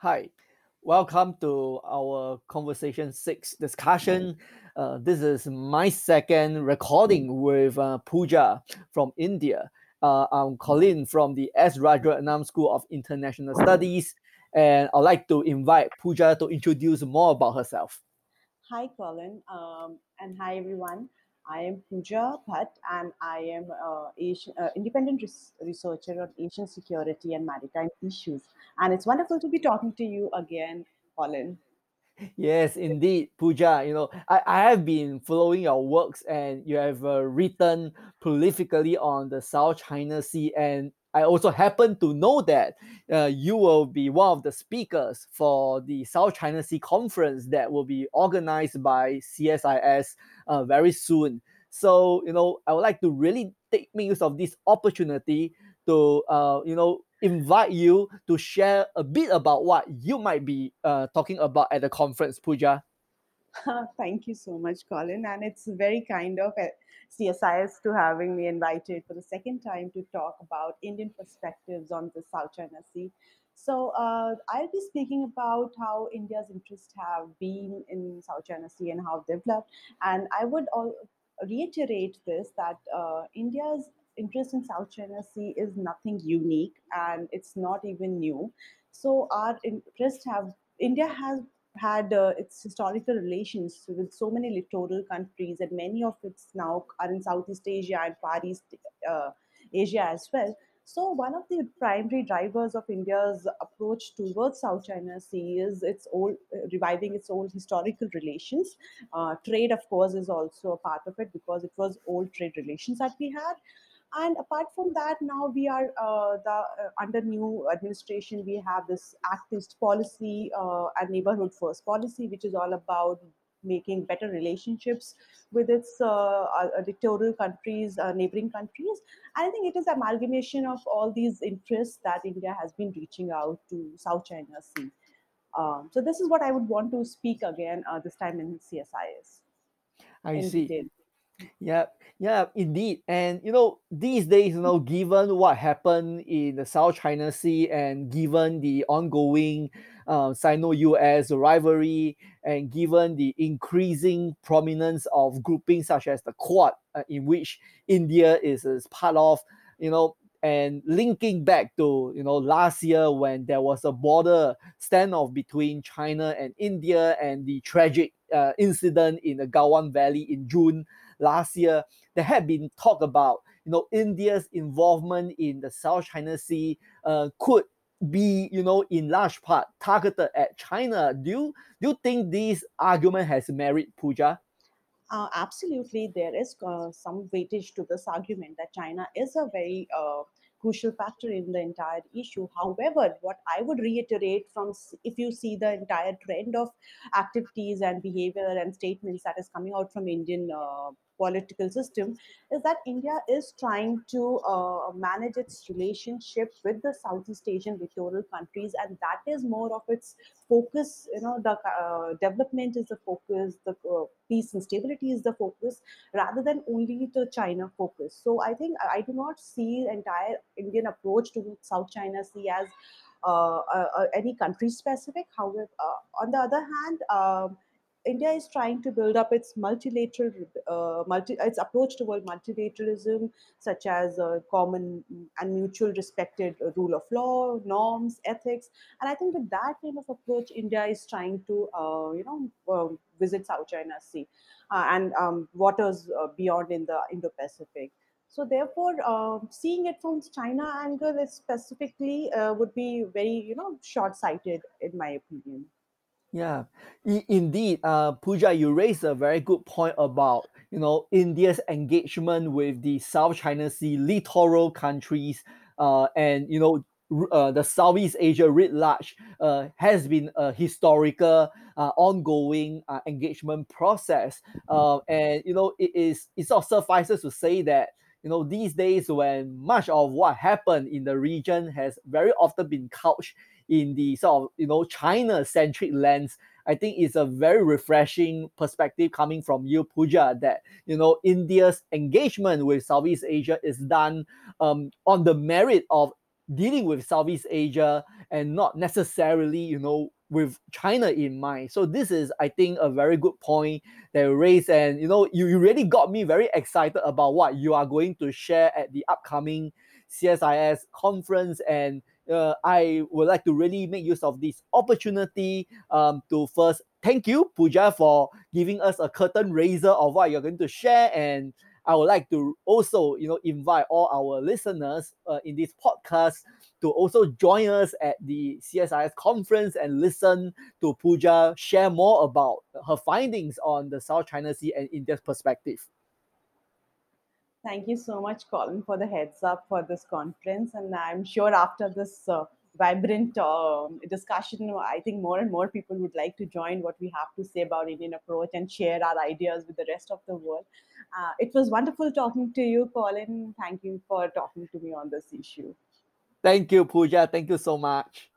Hi, welcome to our conversation six discussion. Uh, this is my second recording with uh, Pooja from India. Uh, I'm Colin from the S. Rajaratnam School of International Studies, and I'd like to invite Pooja to introduce more about herself. Hi, Colin, um, and hi, everyone. I am Pooja Bhatt, and I am uh, Asian, uh, independent res- researcher on Asian security and maritime issues. And it's wonderful to be talking to you again, Colin. Yes, indeed, Pooja. You know, I, I have been following your works, and you have uh, written prolifically on the South China Sea. And I also happen to know that uh, you will be one of the speakers for the South China Sea conference that will be organized by CSIS uh, very soon. So, you know, I would like to really take use of this opportunity to, uh, you know, invite you to share a bit about what you might be uh, talking about at the conference, Pooja. Thank you so much, Colin. And it's very kind of uh, CSIS to having me invited for the second time to talk about Indian perspectives on the South China Sea. So uh, I'll be speaking about how India's interests have been in South China Sea and how developed. And I would all reiterate this that uh, India's interest in South China Sea is nothing unique and it's not even new. So our interests have India has had uh, its historical relations with so many littoral countries, and many of its now are in Southeast Asia and Far East uh, Asia as well. So, one of the primary drivers of India's approach towards South China Sea is its old, reviving its old historical relations. Uh, trade, of course, is also a part of it because it was old trade relations that we had and apart from that now we are uh, the uh, under new administration we have this Act East policy uh, and neighborhood first policy which is all about making better relationships with its uh, littoral countries uh, neighboring countries. And i think it is amalgamation of all these interests that india has been reaching out to south china sea. Um, so this is what i would want to speak again uh, this time in csis I in see. detail Yeah, yeah, indeed. And you know, these days, you know, given what happened in the South China Sea and given the ongoing uh, Sino-US rivalry and given the increasing prominence of groupings such as the Quad, uh, in which India is, is part of, you know, and linking back to you know last year when there was a border standoff between China and India and the tragic uh, incident in the Galwan Valley in June last year, there had been talk about you know India's involvement in the South China Sea uh, could be you know in large part targeted at China. Do you do you think this argument has merit, Pooja? Uh, absolutely, there is uh, some weightage to this argument that China is a very uh, crucial factor in the entire issue. However, what I would reiterate from if you see the entire trend of activities and behavior and statements that is coming out from Indian uh, political system is that India is trying to uh, manage its relationship with the Southeast Asian littoral countries, and that is more of its focus. You know, the uh, development is the focus, the uh, peace and stability is the focus, rather than only the China focus. So I think I do not see entire Indian approach to South China Sea as uh, any country specific. However, uh, on the other hand, um, India is trying to build up its multilateral, uh, multi, its approach toward multilateralism, such as uh, common and mutual respected rule of law, norms, ethics, and I think with that kind of approach, India is trying to, uh, you know, uh, visit South China Sea uh, and um, waters uh, beyond in the Indo-Pacific. So therefore, uh, seeing it from China angle specifically uh, would be very, you know, short-sighted in my opinion. Yeah, I- indeed. Uh, Pooja, you raised a very good point about you know India's engagement with the South China Sea littoral countries, uh, and you know uh, the Southeast Asia writ large uh, has been a historical, uh, ongoing uh, engagement process. Uh, and you know it is it sort of suffices to say that you know these days when much of what happened in the region has very often been couched in the sort of you know China centric lens, I think it's a very refreshing perspective coming from you, Pooja, that you know India's engagement with Southeast Asia is done um, on the merit of dealing with Southeast Asia and not necessarily, you know, with China in mind. So this is, I think, a very good point that you raised. And you know, you, you really got me very excited about what you are going to share at the upcoming CSIS conference. And uh, I would like to really make use of this opportunity um, to first thank you, Pooja, for giving us a curtain raiser of what you're going to share. And I would like to also, you know, invite all our listeners uh, in this podcast to also join us at the CSIS conference and listen to Pooja share more about her findings on the South China Sea and India's perspective. Thank you so much, Colin, for the heads up for this conference. And I'm sure after this uh, vibrant uh, discussion, I think more and more people would like to join what we have to say about Indian approach and share our ideas with the rest of the world. Uh, it was wonderful talking to you, Colin. Thank you for talking to me on this issue. Thank you, Pooja. Thank you so much.